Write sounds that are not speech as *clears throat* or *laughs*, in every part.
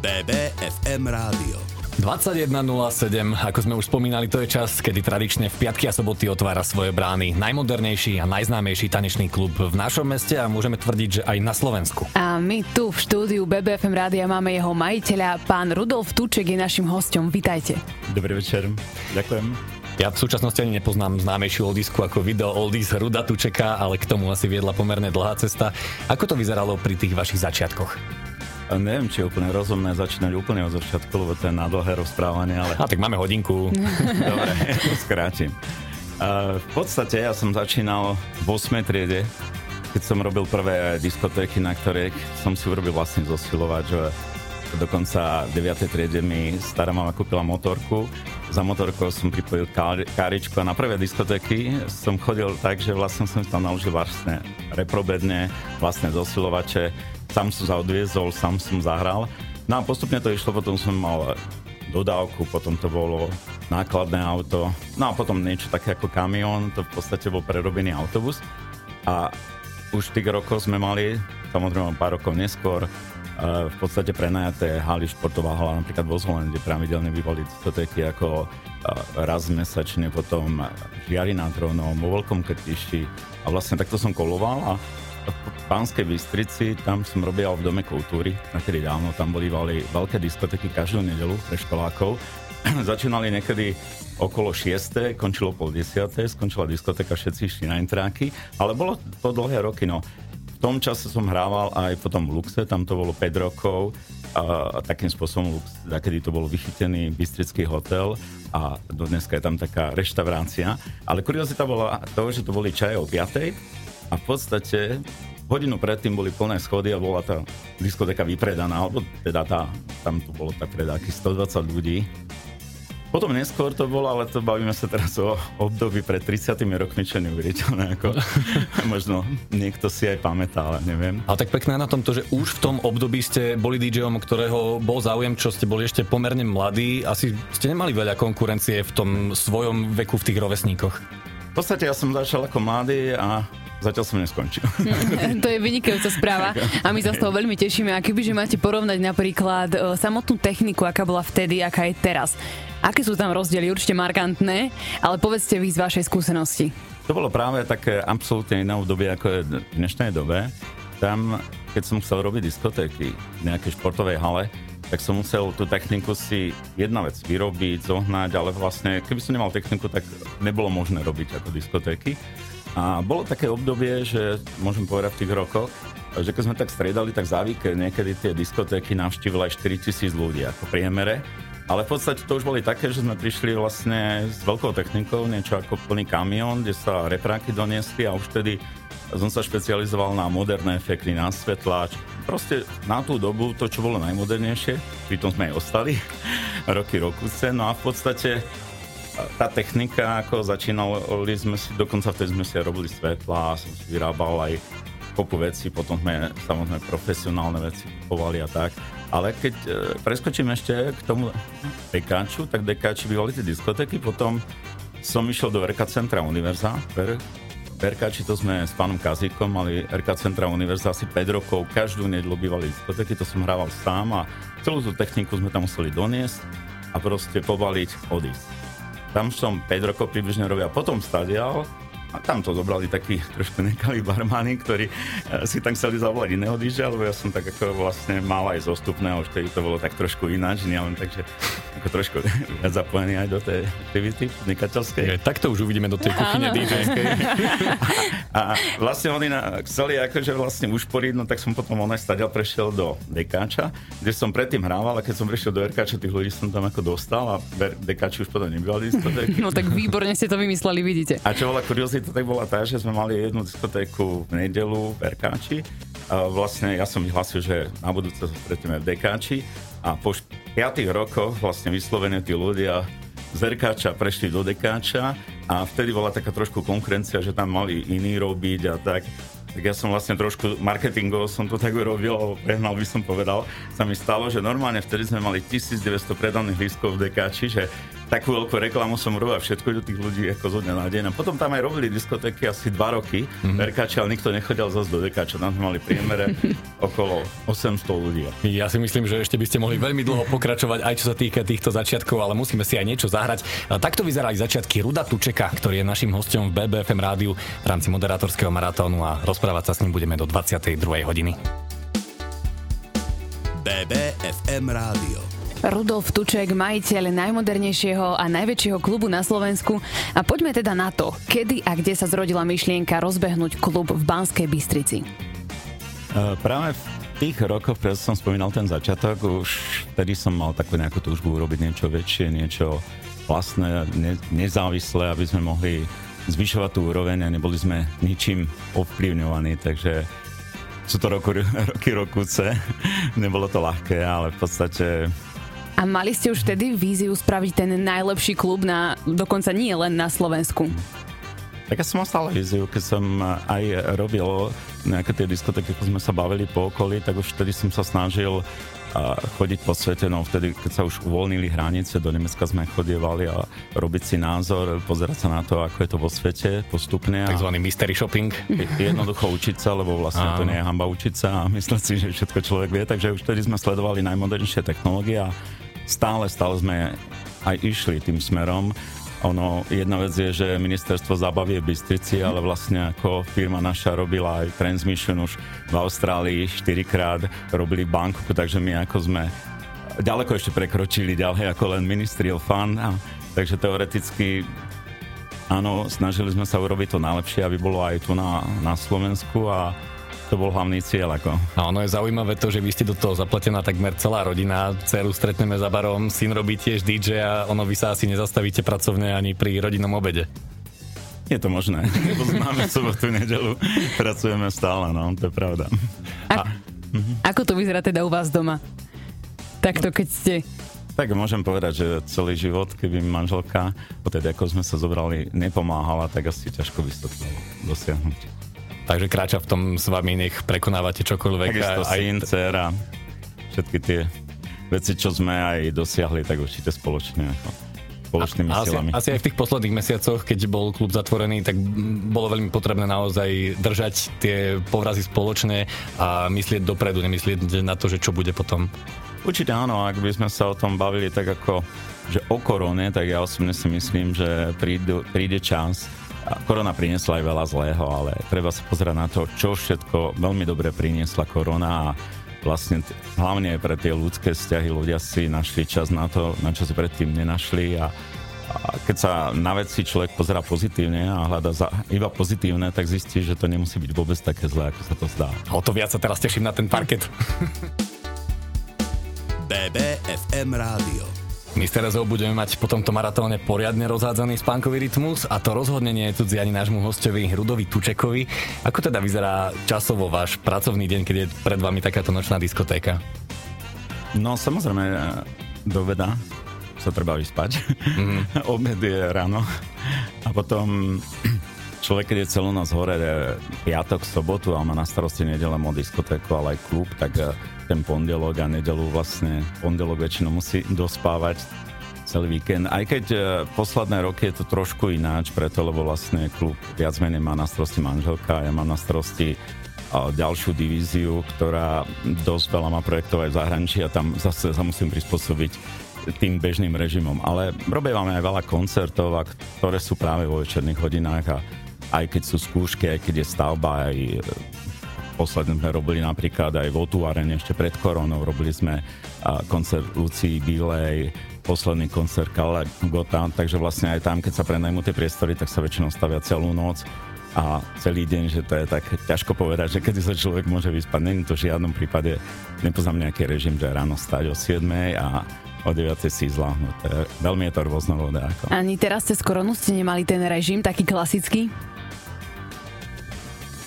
BBFM rádio. 21.07, ako sme už spomínali, to je čas, kedy tradične v piatky a soboty otvára svoje brány najmodernejší a najznámejší tanečný klub v našom meste a môžeme tvrdiť, že aj na Slovensku. A my tu v štúdiu BBFM rádia máme jeho majiteľa, pán Rudolf Tuček je našim hostom. Vitajte. Dobrý večer, ďakujem. Ja v súčasnosti ani nepoznám známejšiu oldisku ako video Oldies Ruda Tučeka, ale k tomu asi viedla pomerne dlhá cesta. Ako to vyzeralo pri tých vašich začiatkoch? Neviem, či je úplne rozumné začínať úplne od začiatku, lebo to je na dlhé rozprávanie, ale... A tak máme hodinku. *laughs* Dobre, to skrátim. A v podstate ja som začínal v 8. triede, keď som robil prvé diskotéky, na ktorých som si urobil vlastne zosilovať, že dokonca v 9. triede mi stará mama kúpila motorku, za motorkou som pripojil káričku a na prvé diskotéky som chodil tak, že vlastne som tam naložil vlastne reprobedne, vlastne zosilovače, sám som sa odviezol, sám som zahral. No a postupne to išlo, potom som mal dodávku, potom to bolo nákladné auto, no a potom niečo také ako kamión, to v podstate bol prerobený autobus. A už tých rokoch sme mali, samozrejme pár rokov neskôr, v podstate prenajaté haly, športová hala, napríklad vo Zvolen, kde pravidelne bývali diskotéky ako raz mesačne, potom žiari nad Ronom, vo Veľkom Krtiši a vlastne takto som koloval a v Pánskej Bystrici, tam som robil v Dome kultúry, nakedy dávno, tam boli veľké diskotéky každú nedelu pre školákov. *clears throat* Začínali niekedy okolo 6. končilo pol 10. skončila diskotéka, všetci išli na intráky, ale bolo to dlhé roky, no. V tom čase som hrával aj potom v Luxe, tam to bolo 5 rokov, a, a takým spôsobom kedy to bol vychytený Bystrický hotel a dneska je tam taká reštaurácia. Ale kuriozita bola to, že to boli čaje o 5 a v podstate hodinu predtým boli plné schody a bola tá diskotéka vypredaná, alebo teda tá, tam tu bolo tak predáky 120 ľudí. Potom neskôr to bolo, ale to bavíme sa teraz o období pred 30 rokmi, čo neuveriteľné, ako *laughs* možno niekto si aj pamätá, ale neviem. Ale tak pekné na tom to, že už v tom období ste boli DJom, ktorého bol záujem, čo ste boli ešte pomerne mladí, asi ste nemali veľa konkurencie v tom svojom veku v tých rovesníkoch. V podstate ja som začal ako mladý a Zatiaľ som neskončil. *laughs* to je vynikajúca správa a my sa z toho veľmi tešíme. A kebyže máte porovnať napríklad e, samotnú techniku, aká bola vtedy, aká je teraz. Aké sú tam rozdiely? Určite markantné, ale povedzte vy z vašej skúsenosti. To bolo práve také absolútne iné obdobie, ako je v dnešnej dobe. Tam, keď som chcel robiť diskotéky v nejakej športovej hale, tak som musel tú techniku si jedna vec vyrobiť, zohnať, ale vlastne, keby som nemal techniku, tak nebolo možné robiť ako diskotéky. A bolo také obdobie, že môžem povedať v tých rokoch, že keď sme tak striedali, tak za víkend niekedy tie diskotéky navštívili aj 4000 ľudí ako priemere. Ale v podstate to už boli také, že sme prišli vlastne s veľkou technikou, niečo ako plný kamión, kde sa repráky doniesli a už vtedy som sa špecializoval na moderné efekty, na svetláč. Proste na tú dobu to, čo bolo najmodernejšie, pritom sme aj ostali *laughs* roky, rokuce. No a v podstate tá technika, ako začínali sme si, dokonca vtedy sme si robili svetla, som si vyrábal aj kopu veci, potom sme samozrejme profesionálne veci kupovali a tak. Ale keď e, preskočím ešte k tomu dekáču, tak dekáči bývali tie diskotéky, potom som išiel do RK Centra Univerza, v RKči to sme s pánom Kazíkom mali RK Centra Univerza asi 5 rokov, každú nedelu bývali diskotéky, to som hrával sám a celú tú techniku sme tam museli doniesť a proste povaliť, odísť. Tam som 5 rokov približne robil a potom stadial a tam to zobrali takí *laughs* trošku nekalí barmáni, ktorí eh, si tam chceli zavolať iného DJ, lebo ja som tak ako vlastne mal aj zostupné, už vtedy to bolo tak trošku ináč, len takže *laughs* ako trošku *laughs* viac zapojený aj do tej aktivity podnikateľskej. Ja, tak to už uvidíme do tej kuchyne dj a, a, vlastne oni na, chceli akože vlastne ušporiť, no tak som potom on aj stadiaľ prešiel do Dekáča, kde som predtým hrával a keď som prešiel do RKča, tých ľudí som tam ako dostal a Dekáči už potom nebývali. No tak výborne ste to vymysleli, vidíte. A čo bola kuriozita, to tak bola tá, že sme mali jednu diskotéku v nedelu v Erkáči. A vlastne ja som vyhlásil, že na budúce sa stretneme v Dekáči a po 5 rokoch vlastne vyslovene tí ľudia z Erkáča prešli do Dekáča a vtedy bola taká trošku konkurencia, že tam mali iní robiť a tak. Tak ja som vlastne trošku marketingov som to tak urobil, prehnal by som povedal. Sa mi stalo, že normálne vtedy sme mali 1900 predaných lístkov v Dekáči, že takú veľkú reklamu som robil a všetko do tých ľudí ako zo dňa na deň. A potom tam aj robili diskotéky asi dva roky, mm-hmm. Verkače, ale nikto nechodil zase do Dekáča, tam sme mali priemere *laughs* okolo 800 ľudí. Ja si myslím, že ešte by ste mohli veľmi dlho pokračovať, aj čo sa týka týchto začiatkov, ale musíme si aj niečo zahrať. Takto vyzerali začiatky Ruda Tučeka, ktorý je našim hostom v BBFM rádiu v rámci moderátorského maratónu a rozprávať sa s ním budeme do 22. hodiny. BBFM rádio. Rudolf Tuček, majiteľ najmodernejšieho a najväčšieho klubu na Slovensku. A poďme teda na to, kedy a kde sa zrodila myšlienka rozbehnúť klub v Banskej Bystrici. Uh, práve v tých rokoch, preto som spomínal ten začiatok, už vtedy som mal takú nejakú túžbu urobiť niečo väčšie, niečo vlastné, ne, nezávislé, aby sme mohli zvyšovať tú úroveň a neboli sme ničím ovplyvňovaní, takže sú to roku, *laughs* roky rokuce, nebolo to ľahké, ale v podstate a mali ste už vtedy víziu spraviť ten najlepší klub na, dokonca nie len na Slovensku? Tak ja som mal stále víziu, keď som aj robil nejaké tie diskotéky, ako sme sa bavili po okolí, tak už vtedy som sa snažil chodiť po svete, no vtedy, keď sa už uvoľnili hranice, do Nemecka sme chodievali a robiť si názor, pozerať sa na to, ako je to vo svete postupne. Takzvaný mystery shopping. Jednoducho učiť sa, lebo vlastne Áno. to nie je hamba učiť sa a *laughs* myslieť si, že všetko človek vie, takže už vtedy sme sledovali najmodernejšie technológie a stále, stále sme aj išli tým smerom. Ono, jedna vec je, že ministerstvo zabavie v Bystrici, ale vlastne ako firma naša robila aj Transmission už v Austrálii štyrikrát, robili banku, takže my ako sme ďaleko ešte prekročili ďalej ako len Ministerial Fund. A, takže teoreticky áno, snažili sme sa urobiť to najlepšie, aby bolo aj tu na, na Slovensku a to bol hlavný cieľ. Ako. A ono je zaujímavé to, že vy ste do toho zapletená takmer celá rodina. Ceru stretneme za barom, syn robí tiež DJ a ono vy sa asi nezastavíte pracovne ani pri rodinnom obede. Je to možné, *laughs* lebo máme sobotu, nedelu, pracujeme stále, no, to je pravda. A, a, ako to vyzerá teda u vás doma? Takto, keď ste tak môžem povedať, že celý život, keby manželka, odtedy ako sme sa zobrali, nepomáhala, tak asi ťažko by to dosiahnuť takže kráča v tom s vami, nech prekonávate čokoľvek. Takisto aj syn, dcera, všetky tie veci, čo sme aj dosiahli, tak určite spoločne. Spoločnými asi, silami. Asi aj v tých posledných mesiacoch, keď bol klub zatvorený, tak bolo veľmi potrebné naozaj držať tie povrazy spoločné a myslieť dopredu, nemyslieť na to, že čo bude potom. Určite áno, ak by sme sa o tom bavili tak ako, že o korone, tak ja osobne si myslím, že príde, príde čas, Korona priniesla aj veľa zlého, ale treba sa pozerať na to, čo všetko veľmi dobre priniesla korona a vlastne t- hlavne pre tie ľudské vzťahy ľudia si našli čas na to, na čo si predtým nenašli a, a keď sa na veci človek pozera pozitívne a hľada za, iba pozitívne, tak zistí, že to nemusí byť vôbec také zlé, ako sa to zdá. O to viac sa teraz teším na ten parket. *laughs* BBFM Rádio. My s Terezou budeme mať po tomto maratóne poriadne rozhádzaný spánkový rytmus a to rozhodne nie je cudzí ani nášmu hostovi Rudovi Tučekovi. Ako teda vyzerá časovo váš pracovný deň, keď je pred vami takáto nočná diskotéka? No samozrejme, do veda sa treba vyspať. Mm. *laughs* Obed je ráno a potom človek, keď je celú noc hore, piatok, sobotu a má na starosti nedele mo diskotéku, ale aj klub, tak ten pondelok a nedelu vlastne, pondelok väčšinou musí dospávať celý víkend. Aj keď e, posledné roky je to trošku ináč, preto lebo vlastne klub viac menej má na starosti manželka, ja mám na starosti ďalšiu divíziu, ktorá dosť veľa má projektov aj v zahraničí a tam zase sa musím prispôsobiť tým bežným režimom. Ale robíme aj veľa koncertov, ktoré sú práve vo večerných hodinách a aj keď sú skúšky, aj keď je stavba, aj Posledne sme robili napríklad aj v Otuarene ešte pred koronou, robili sme koncert Lucii Bilej, posledný koncert Kale Gota, takže vlastne aj tam, keď sa prenajmú tie priestory, tak sa väčšinou stavia celú noc a celý deň, že to je tak ťažko povedať, že kedy sa človek môže vyspať. Není to v žiadnom prípade, nepoznám nejaký režim, že ráno stať o 7 a o 9 si zláhnuť. Veľmi je to rôznorodé. Ako. Ani teraz cez koronu ste nemali ten režim taký klasický?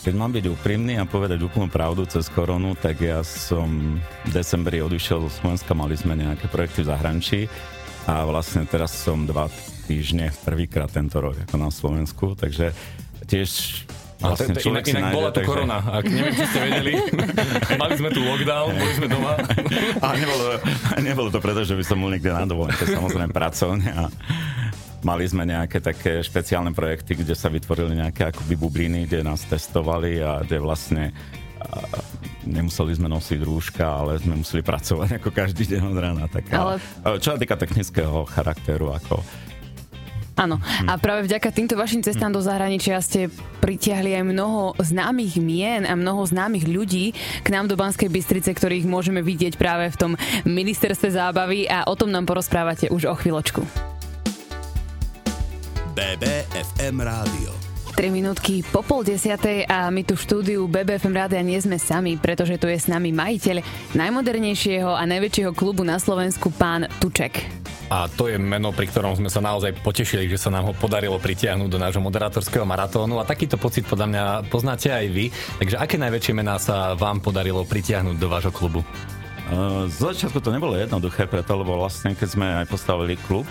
Keď mám byť úprimný a povedať úplnú pravdu cez koronu, tak ja som v decembri odišiel zo Slovenska, mali sme nejaké projekty v zahraničí a vlastne teraz som dva týždne prvýkrát tento rok ako na Slovensku, takže tiež Vlastne to, inak, inak bola tu takže... korona, ak neviem, či ste vedeli. *laughs* Mali sme tu lockdown, boli sme doma. a nebolo, nebolo to preto, že by som bol niekde na dovolenke, samozrejme pracovne. A mali sme nejaké také špeciálne projekty, kde sa vytvorili nejaké akoby bubliny, kde nás testovali a kde vlastne nemuseli sme nosiť rúška, ale sme museli pracovať ako každý deň od rána. Tak, ale... Čo sa týka technického charakteru, ako Áno. A práve vďaka týmto vašim cestám do zahraničia ste pritiahli aj mnoho známych mien a mnoho známych ľudí k nám do Banskej Bystrice, ktorých môžeme vidieť práve v tom ministerstve zábavy a o tom nám porozprávate už o chvíľočku. BBFM Rádio 3 minútky po pol desiatej a my tu v štúdiu BBFM Rádia nie sme sami, pretože tu je s nami majiteľ najmodernejšieho a najväčšieho klubu na Slovensku, pán Tuček. A to je meno, pri ktorom sme sa naozaj potešili, že sa nám ho podarilo pritiahnuť do nášho moderátorského maratónu a takýto pocit podľa mňa poznáte aj vy. Takže aké najväčšie mená sa vám podarilo pritiahnuť do vášho klubu? Z začiatku to nebolo jednoduché, preto lebo vlastne keď sme aj postavili klub,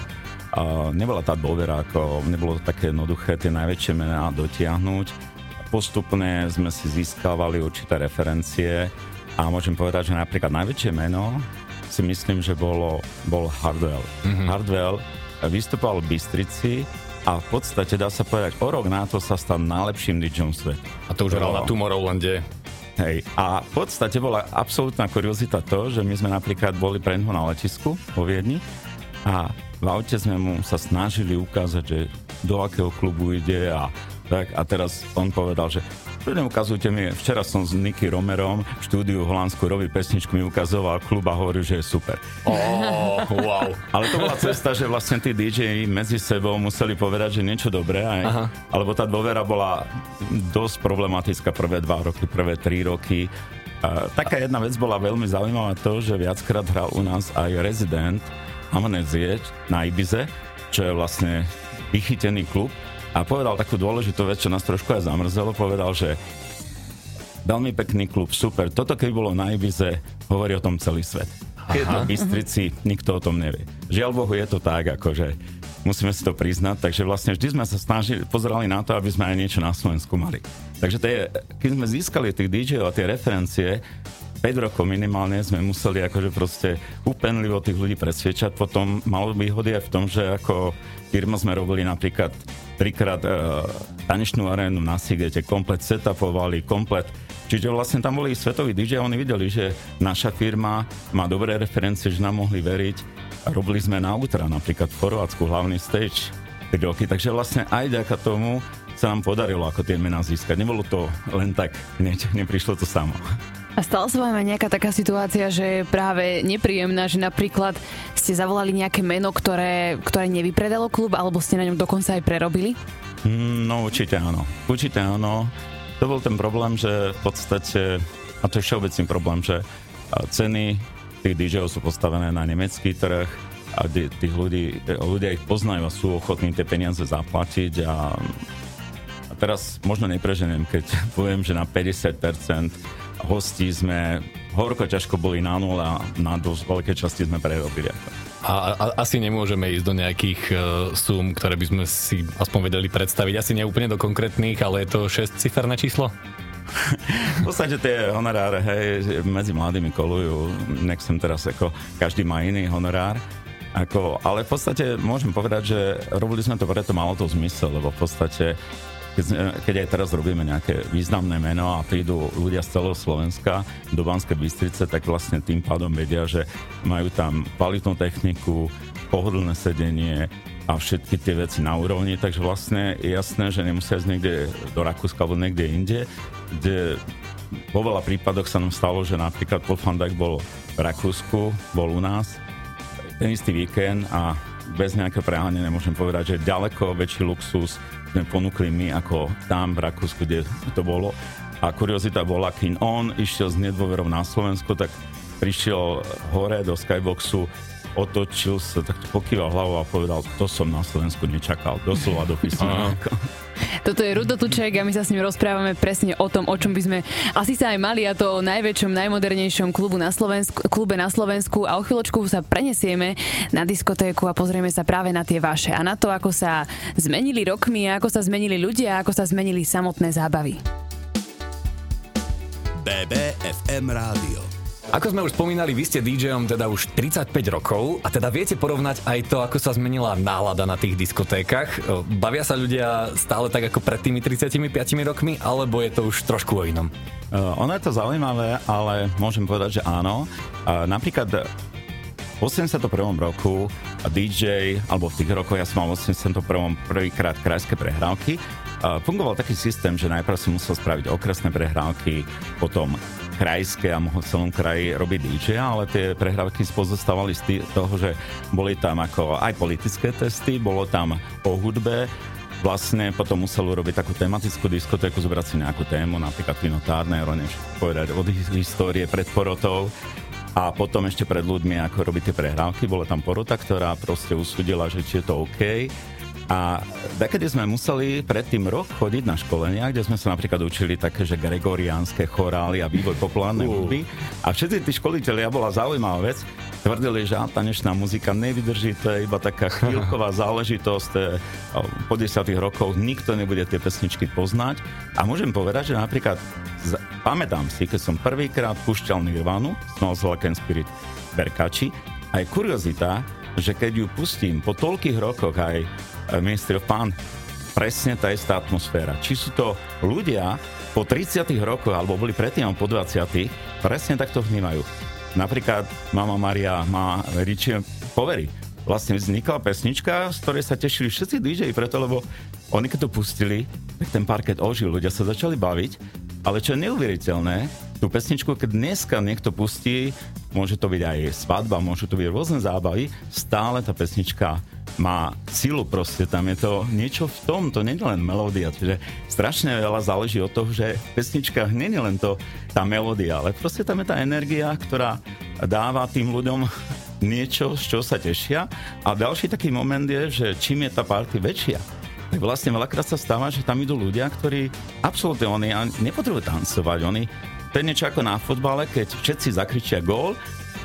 nebola tá dôvera, ako nebolo to také jednoduché tie najväčšie mená dotiahnuť. Postupne sme si získavali určité referencie a môžem povedať, že napríklad najväčšie meno si myslím, že bolo, bol Hardwell. Mm-hmm. Hardwell vystupoval v Bystrici a v podstate dá sa povedať, o rok na to sa stal najlepším DJom sveta. A to už hral na Tomorrowlande. Hej, a v podstate bola absolútna kuriozita to, že my sme napríklad boli pre na letisku vo Viedni a v aute sme mu sa snažili ukázať, že do akého klubu ide a tak. A teraz on povedal, že ukazujte mi, včera som s Niky Romerom v štúdiu v Holandsku robí pesničku, mi ukazoval klub a hovorí, že je super. Oh, wow. *laughs* Ale to bola cesta, že vlastne tí DJ medzi sebou museli povedať, že niečo dobré, aj, Aha. alebo tá dôvera bola dosť problematická prvé dva roky, prvé tri roky. A taká jedna vec bola veľmi zaujímavá to, že viackrát hral u nás aj rezident, Amnezie na Ibize, čo je vlastne vychytený klub a povedal takú dôležitú vec, čo nás trošku aj zamrzelo, povedal, že veľmi pekný klub, super, toto keď bolo na Ibize, hovorí o tom celý svet. Keď to Bystrici, nikto o tom nevie. Žiaľ Bohu, je to tak, akože musíme si to priznať, takže vlastne vždy sme sa snažili, pozerali na to, aby sme aj niečo na Slovensku mali. Takže tie, keď sme získali tých DJov a tie referencie, 5 rokov minimálne sme museli akože proste upenlivo tých ľudí presviečať. Potom malo výhody aj v tom, že ako firma sme robili napríklad trikrát e, tanečnú arénu na Sigete, komplet setupovali, komplet Čiže vlastne tam boli svetoví DJ a oni videli, že naša firma má dobré referencie, že nám mohli veriť. Robili sme na Ultra, napríklad v Chorvátsku, hlavný stage 3 roky. Takže vlastne aj ďaká tomu sa nám podarilo ako tie mená získať. Nebolo to len tak, ne, neprišlo to samo. A stala sa vám aj nejaká taká situácia, že je práve nepríjemná, že napríklad ste zavolali nejaké meno, ktoré, ktoré nevypredalo klub, alebo ste na ňom dokonca aj prerobili? Mm, no určite áno. Určite áno. To bol ten problém, že v podstate, a to je všeobecný problém, že ceny tých DJov sú postavené na nemecký trh, a tých ľudí, ľudia ich poznajú a sú ochotní tie peniaze zaplatiť a, a teraz možno nepreženiem, keď *laughs* poviem, že na 50% hostí sme horko ťažko boli na nul a na dosť veľké časti sme prerobili. A, a asi nemôžeme ísť do nejakých uh, sum, ktoré by sme si aspoň vedeli predstaviť. Asi nie úplne do konkrétnych, ale je to 6-ciferné číslo? v podstate tie honoráre, hej, medzi mladými kolujú, nechcem teraz ako, každý má iný honorár. Ako, ale v podstate môžem povedať, že robili sme to preto, malo to zmysel, lebo v podstate keď, keď aj teraz robíme nejaké významné meno a prídu ľudia z celého Slovenska do Banskej Bystrice, tak vlastne tým pádom vedia, že majú tam kvalitnú techniku, pohodlné sedenie a všetky tie veci na úrovni, takže vlastne je jasné, že nemusia ísť niekde do Rakúska alebo niekde inde, kde vo veľa prípadoch sa nám stalo, že napríklad Paul van Dijk bol v Rakúsku, bol u nás ten istý víkend a bez nejakého preháňania môžem povedať, že ďaleko väčší luxus sme ponúkli my ako tam v Rakúsku, kde to bolo. A kuriozita bola, kým on išiel s nedôverou na Slovensku, tak prišiel hore do Skyboxu otočil sa, tak pokýval hlavou a povedal, to som na Slovensku nečakal, doslova do písmena. Toto je Rudo Tuček a my sa s ním rozprávame presne o tom, o čom by sme asi sa aj mali a to o najväčšom, najmodernejšom klubu na Slovensku, klube na Slovensku a o chvíľočku sa prenesieme na diskotéku a pozrieme sa práve na tie vaše a na to, ako sa zmenili rokmi a ako sa zmenili ľudia a ako sa zmenili samotné zábavy. BBFM Rádio ako sme už spomínali, vy ste DJom teda už 35 rokov a teda viete porovnať aj to, ako sa zmenila nálada na tých diskotékach. Bavia sa ľudia stále tak ako pred tými 35 rokmi, alebo je to už trošku o inom? Uh, ono je to zaujímavé, ale môžem povedať, že áno. Uh, napríklad v 81. roku DJ, alebo v tých rokoch ja som mal v 81. prvýkrát krajské prehrávky, fungoval taký systém, že najprv som musel spraviť okresné prehrávky, potom krajské a mohol v celom kraji robiť DJ, ale tie prehrávky pozostávali z toho, že boli tam ako aj politické testy, bolo tam o hudbe, vlastne potom musel urobiť takú tematickú diskotéku, zobrať si nejakú tému, napríklad Vino Tárner, povedať od histórie pred porotou a potom ešte pred ľuďmi, ako tie prehrávky. Bola tam porota, ktorá proste usúdila, že či je to OK a takedy sme museli predtým rok chodiť na školenia, kde sme sa napríklad učili také, že gregoriánske chorály a vývoj populárnej hudby. A všetci tí školiteľia bola zaujímavá vec, tvrdili, že tanečná muzika nevydrží, to je iba taká *laughs* chvíľková záležitosť, po desiatých rokoch nikto nebude tie pesničky poznať. A môžem povedať, že napríklad, pamätám si, keď som prvýkrát púšťal Nirvanu, Smells Like Spirit Berkači, aj kuriozita, že keď ju pustím po toľkých rokoch aj Ministry of Fun, presne tá istá atmosféra. Či sú to ľudia po 30 rokoch, alebo boli predtým po 20 presne takto vnímajú. Napríklad Mama Maria má Richie Povery. Vlastne vznikla pesnička, z ktorej sa tešili všetci DJ, preto lebo oni keď to pustili, tak ten parket ožil, ľudia sa začali baviť, ale čo je neuveriteľné, tú pesničku, keď dneska niekto pustí, môže to byť aj svadba, môžu to byť rôzne zábavy, stále tá pesnička má silu proste, tam je to niečo v tom, to nie je len melódia, čiže strašne veľa záleží od toho, že v pesničkách nie je len to tá melódia, ale proste tam je tá energia, ktorá dáva tým ľuďom niečo, z čoho sa tešia. A ďalší taký moment je, že čím je tá party väčšia, tak vlastne veľakrát sa stáva, že tam idú ľudia, ktorí absolútne oni nepotrebujú tancovať, oni to je niečo ako na fotbale, keď všetci zakričia gól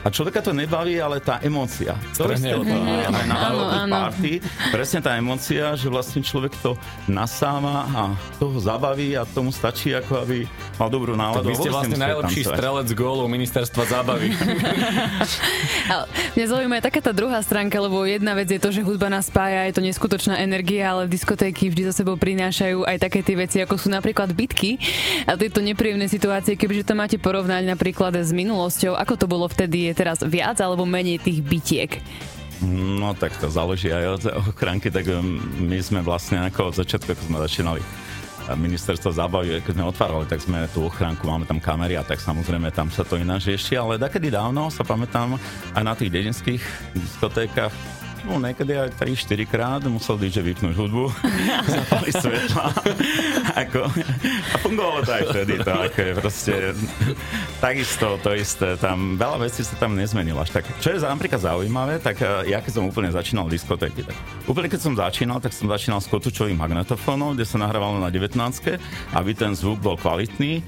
a človeka to nebaví, ale tá emócia. To je ale na party. Presne tá emócia, že vlastne človek to nasáva a toho zabaví a tomu stačí, ako aby mal dobrú náladu. vy ste vlastne najlepší strelec gólov ministerstva zábavy. *laughs* Mňa zaujíma aj taká tá druhá stránka, lebo jedna vec je to, že hudba nás spája, je to neskutočná energia, ale diskotéky vždy za sebou prinášajú aj také tie veci, ako sú napríklad bitky a tieto nepríjemné situácie, kebyže to máte porovnať napríklad s minulosťou, ako to bolo vtedy, je teraz viac alebo menej tých bitiek? No tak to záleží aj od ochránky, tak um, my sme vlastne ako od začiatku, ako sme začínali ministerstvo zábavy, keď sme otvárali, tak sme tú ochránku, máme tam kamery a tak samozrejme tam sa to ináč rieši, ale takedy dávno sa pamätám aj na tých dedinských diskotékach, No niekedy aj 3-4 krát musel DJ vypnúť hudbu, *laughs* zapali svetla. *laughs* ako, a fungovalo to aj vtedy. To, ako je proste, takisto to isté. Tam, veľa vecí sa tam nezmenilo až tak. Čo je napríklad zaujímavé, tak eh, ja keď som úplne začínal diskotéky, tak úplne keď som začínal, tak som začínal s kotúčovým magnetofónom, kde sa nahrávalo na 19, aby ten zvuk bol kvalitný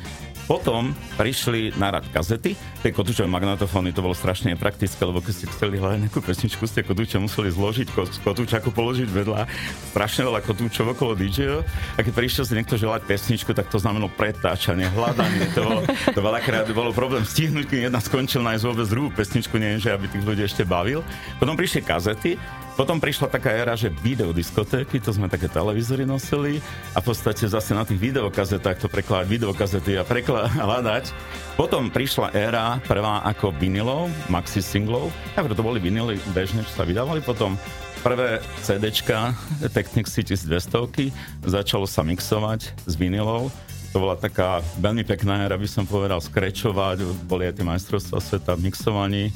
potom prišli na rad kazety, tie kotúčové magnetofóny, to bolo strašne nepraktické, lebo keď ste chceli hľadať nejakú pesničku, ste kotúče museli zložiť, kotúčaku položiť vedľa, strašne veľa kotúčov okolo DJ. A keď prišiel si niekto želať pesničku, tak to znamenalo pretáčanie, hľadanie toho. To veľakrát bolo problém stihnúť, keď jedna skončil nájsť vôbec druhú pesničku, nie že aby tých ľudí ešte bavil. Potom prišli kazety potom prišla taká éra, že videodiskotéky, to sme také televízory nosili a v podstate zase na tých videokazetách to prekladať videokazety a prekladať. *laughs* Potom prišla éra prvá ako vinilov, maxi singlov, a to boli vinily bežne, čo sa vydávali. Potom prvé CDčka Technics 1200 začalo sa mixovať z vinilov to bola taká veľmi pekná éra, by som povedal, skrečovať, boli aj tie majstrovstvá sveta v mixovaní,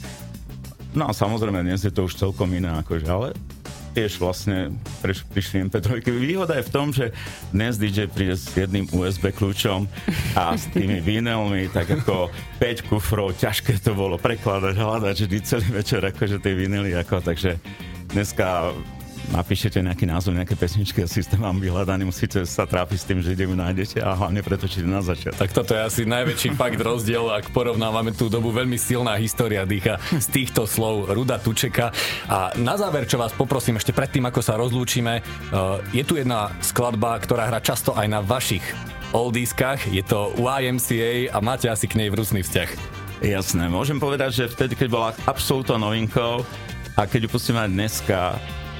No a samozrejme, dnes je to už celkom iné, akože, ale tiež vlastne prišli MP3. Výhoda je v tom, že dnes DJ príde s jedným USB kľúčom a s tými vinelmi, tak ako 5 kufrov, ťažké to bolo prekladať, hľadať vždy celý večer akože tie vinily, ako, takže dneska napíšete nejaký názov, nejaké pesničky a systém vám vyhľadá, nemusíte sa trápiť s tým, že kde ju nájdete a hlavne pretočíte na začiatok. Tak toto je asi najväčší *laughs* fakt rozdiel, ak porovnávame tú dobu, veľmi silná história dýcha z týchto slov Ruda Tučeka. A na záver, čo vás poprosím ešte predtým, ako sa rozlúčime, eh, je tu jedna skladba, ktorá hrá často aj na vašich oldieskách, je to YMCA a máte asi k nej vrúsny vzťah. Jasné, môžem povedať, že vtedy, keď bola absolútnou novinkou a keď ju pustíme aj dneska,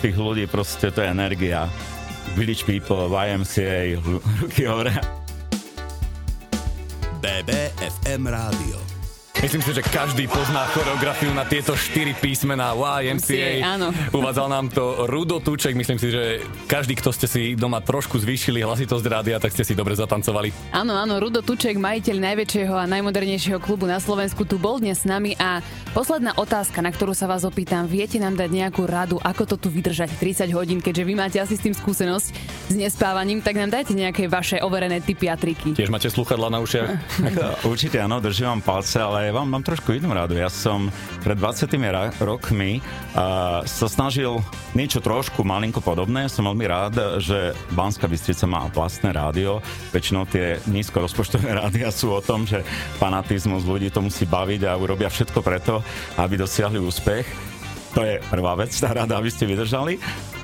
tých ľudí proste to je energia. Village People, YMCA, ruky hore. BBFM Rádio. Myslím si, že každý pozná choreografiu na tieto štyri písmená YMCA. Áno. Uvádzal nám to Rudo Tuček. Myslím si, že každý, kto ste si doma trošku zvýšili hlasitosť rádia, tak ste si dobre zatancovali. Áno, áno, Rudo Tuček, majiteľ najväčšieho a najmodernejšieho klubu na Slovensku, tu bol dnes s nami a posledná otázka, na ktorú sa vás opýtam, viete nám dať nejakú radu, ako to tu vydržať 30 hodín, keďže vy máte asi s tým skúsenosť s nespávaním, tak nám dajte nejaké vaše overené typy a triky. Tiež máte sluchadla na ušiach? *laughs* Určite áno, držím vám palce, ale vám mám trošku inú radu. Ja som pred 20 ra- rokmi uh, sa snažil niečo trošku malinko podobné. Som veľmi rád, že Banská Bystrica má vlastné rádio. Väčšinou tie nízko rozpočtové *laughs* rádia sú o tom, že fanatizmus ľudí to musí baviť a urobia všetko preto, aby dosiahli úspech. To je prvá vec, tá rada, aby ste vydržali.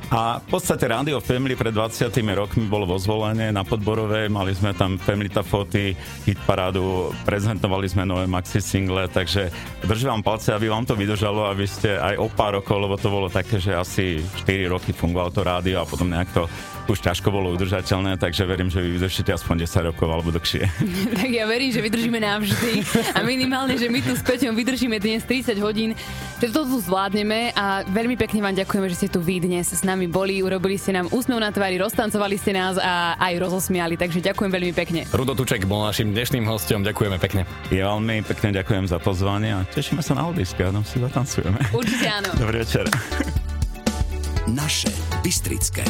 A v podstate Radio Family pred 20 rokmi bolo vo zvolenie na Podborové, mali sme tam Family Foty, hit parádu, prezentovali sme nové maxi single, takže držím vám palce, aby vám to vydržalo, aby ste aj o pár rokov, lebo to bolo také, že asi 4 roky fungovalo to rádio a potom nejak to už ťažko bolo udržateľné, takže verím, že vy vydržíte aspoň 10 rokov alebo dlhšie. *laughs* tak ja verím, že vydržíme navždy. A minimálne, že my tu s Peťom vydržíme dnes 30 hodín, že to tu zvládneme a veľmi pekne vám ďakujeme, že ste tu vy dnes s nami boli, urobili ste nám úsmev na tvári, roztancovali ste nás a aj rozosmiali, takže ďakujem veľmi pekne. Rudo Tuček bol našim dnešným hostom, ďakujeme pekne. Ja veľmi pekne ďakujem za pozvanie a tešíme sa na odliske a si zatancujeme. Určite áno. Dobrý večer. Naše Bystrické.